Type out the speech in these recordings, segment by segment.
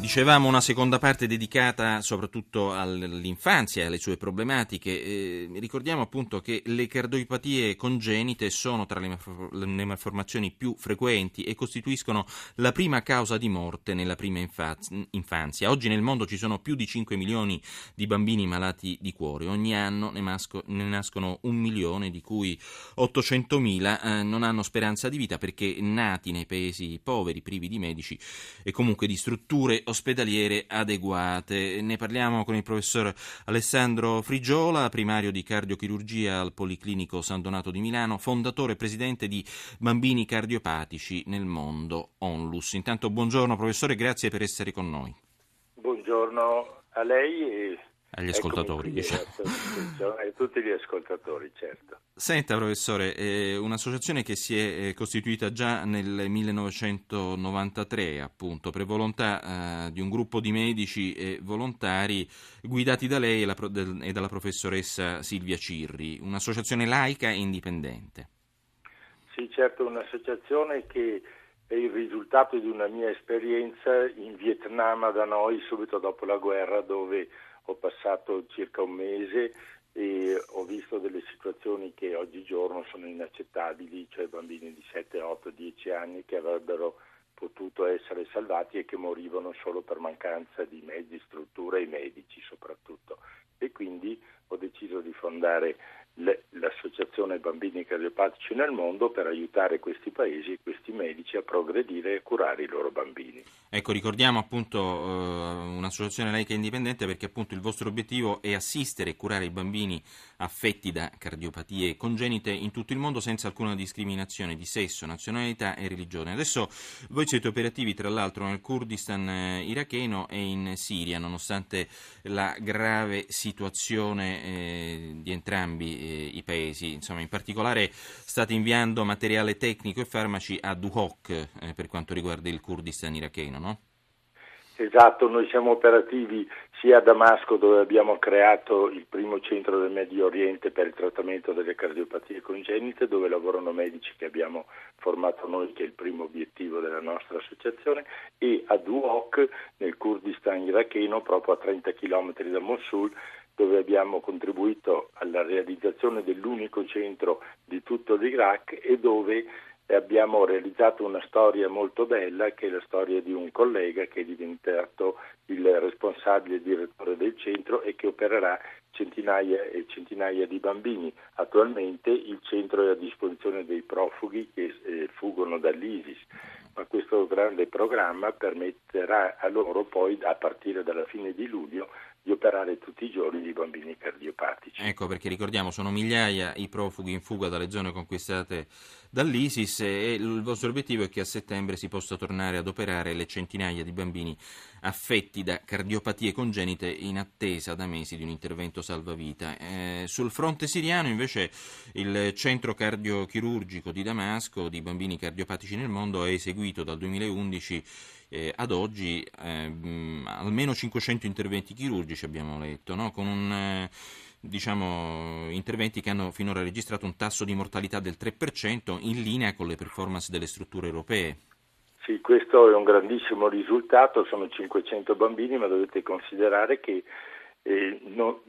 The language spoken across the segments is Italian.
Dicevamo una seconda parte dedicata soprattutto all'infanzia e alle sue problematiche. Eh, ricordiamo appunto che le cardiopatie congenite sono tra le malformazioni più frequenti e costituiscono la prima causa di morte nella prima infanzia. Oggi nel mondo ci sono più di 5 milioni di bambini malati di cuore. Ogni anno ne, masco, ne nascono un milione, di cui 800 mila eh, non hanno speranza di vita perché nati nei paesi poveri, privi di medici e comunque di strutture ospedaliere adeguate. Ne parliamo con il professor Alessandro Frigiola, primario di cardiochirurgia al Policlinico San Donato di Milano, fondatore e presidente di Bambini Cardiopatici nel Mondo, ONLUS. Intanto buongiorno professore, grazie per essere con noi. Buongiorno a lei e agli ascoltatori. Diciamo. A tutti gli ascoltatori, certo. Senta, professore, eh, un'associazione che si è eh, costituita già nel 1993, appunto, per volontà eh, di un gruppo di medici e volontari guidati da lei e, la, del, e dalla professoressa Silvia Cirri, un'associazione laica e indipendente. Sì, certo, un'associazione che è il risultato di una mia esperienza in Vietnam da noi subito dopo la guerra dove ho passato circa un mese e ho visto delle situazioni che oggigiorno sono inaccettabili, cioè bambini di 7, 8, 10 anni che avrebbero potuto essere salvati e che morivano solo per mancanza di mezzi, strutture e medici soprattutto. E quindi ho deciso di fondare l'Associazione Bambini Cardiopatici nel mondo per aiutare questi paesi e questi medici a progredire e curare i loro bambini. Ecco, ricordiamo appunto eh, un'associazione laica indipendente perché appunto il vostro obiettivo è assistere e curare i bambini affetti da cardiopatie congenite in tutto il mondo senza alcuna discriminazione di sesso, nazionalità e religione. Adesso voi siete operativi tra l'altro nel Kurdistan eh, iracheno e in Siria, nonostante la grave situazione eh, di entrambi eh, i paesi. Insomma, in particolare state inviando materiale tecnico e farmaci a Duhok eh, per quanto riguarda il Kurdistan iracheno, no? Esatto, noi siamo operativi sia a Damasco dove abbiamo creato il primo centro del Medio Oriente per il trattamento delle cardiopatie congenite dove lavorano medici che abbiamo formato noi che è il primo obiettivo della nostra associazione e a Duhok nel Kurdistan iracheno proprio a 30 km da Mosul dove abbiamo contribuito alla realizzazione dell'unico centro di tutto l'Iraq e dove abbiamo realizzato una storia molto bella che è la storia di un collega che è diventato il responsabile direttore del centro e che opererà centinaia e centinaia di bambini. Attualmente il centro è a disposizione dei profughi che eh, fuggono dall'ISIS, ma questo grande programma permetterà a loro poi a partire dalla fine di luglio di operare tutti i giorni di bambini cardiopatici. Ecco perché ricordiamo sono migliaia i profughi in fuga dalle zone conquistate dall'ISIS e il vostro obiettivo è che a settembre si possa tornare ad operare le centinaia di bambini affetti da cardiopatie congenite in attesa da mesi di un intervento salvavita. Eh, sul fronte siriano invece il centro cardiochirurgico di Damasco di bambini cardiopatici nel mondo ha eseguito dal 2011 eh, ad oggi eh, almeno 500 interventi chirurgici abbiamo letto, no? con un, eh, diciamo, interventi che hanno finora registrato un tasso di mortalità del 3% in linea con le performance delle strutture europee. Sì, questo è un grandissimo risultato, sono 500 bambini, ma dovete considerare che eh, no,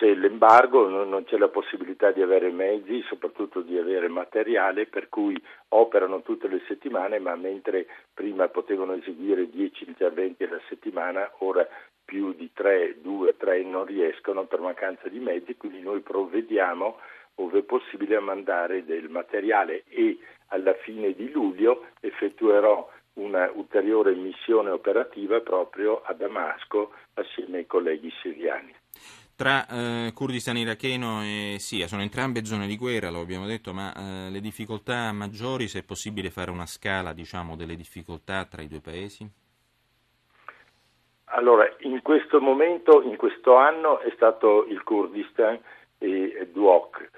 c'è l'embargo, non c'è la possibilità di avere mezzi, soprattutto di avere materiale, per cui operano tutte le settimane, ma mentre prima potevano eseguire 10 interventi alla settimana, ora più di 3, 2, 3 non riescono per mancanza di mezzi, quindi noi provvediamo ove possibile a mandare del materiale e alla fine di luglio effettuerò una ulteriore missione operativa proprio a Damasco assieme ai colleghi siriani tra eh, Kurdistan iracheno e Siria. Sono entrambe zone di guerra, lo abbiamo detto, ma eh, le difficoltà maggiori, se è possibile fare una scala diciamo, delle difficoltà tra i due paesi? Allora, in questo momento, in questo anno, è stato il Kurdistan e Duok,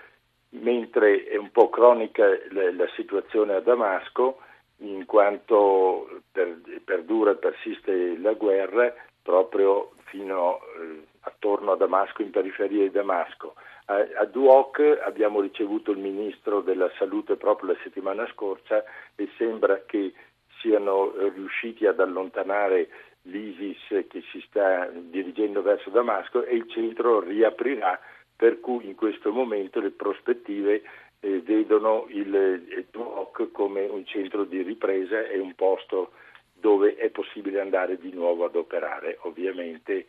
mentre è un po' cronica la, la situazione a Damasco, in quanto per, perdura e persiste la guerra proprio fino eh, attorno a Damasco, in periferia di Damasco. A, Duoc abbiamo ricevuto il ministro della salute proprio la settimana scorsa e sembra che siano riusciti ad allontanare l'ISIS che si sta dirigendo verso Damasco e il centro riaprirà, per cui in questo momento le prospettive eh, vedono il, il Duoc come un centro di ripresa e un posto dove è possibile andare di nuovo ad operare. Ovviamente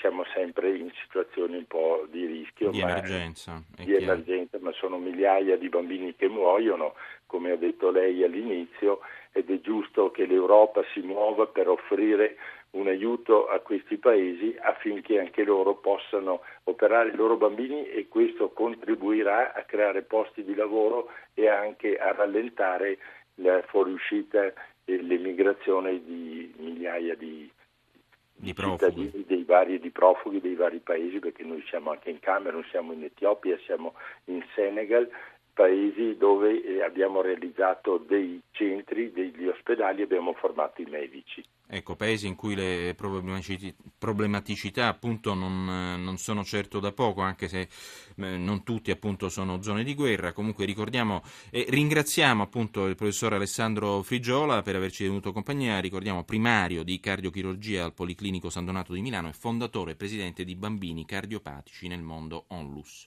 siamo sempre in situazioni un po' di rischio, di, emergenza, di emergenza, ma sono migliaia di bambini che muoiono, come ha detto lei all'inizio, ed è giusto che l'Europa si muova per offrire un aiuto a questi paesi affinché anche loro possano operare i loro bambini e questo contribuirà a creare posti di lavoro e anche a rallentare la fuoriuscita e l'emigrazione di migliaia di, di cittadini dei vari di profughi dei vari paesi, perché noi siamo anche in Camerun, siamo in Etiopia, siamo in Senegal, paesi dove eh, abbiamo realizzato dei centri, degli ospedali, abbiamo formato i medici. Ecco, paesi in cui le problematicità appunto non, non, sono certo da poco, anche se eh, non tutti appunto sono zone di guerra. Comunque ricordiamo e ringraziamo appunto il professor Alessandro Frigiola per averci tenuto compagnia, ricordiamo primario di cardiochirurgia al Policlinico San Donato di Milano e fondatore e presidente di Bambini Cardiopatici nel mondo Onlus.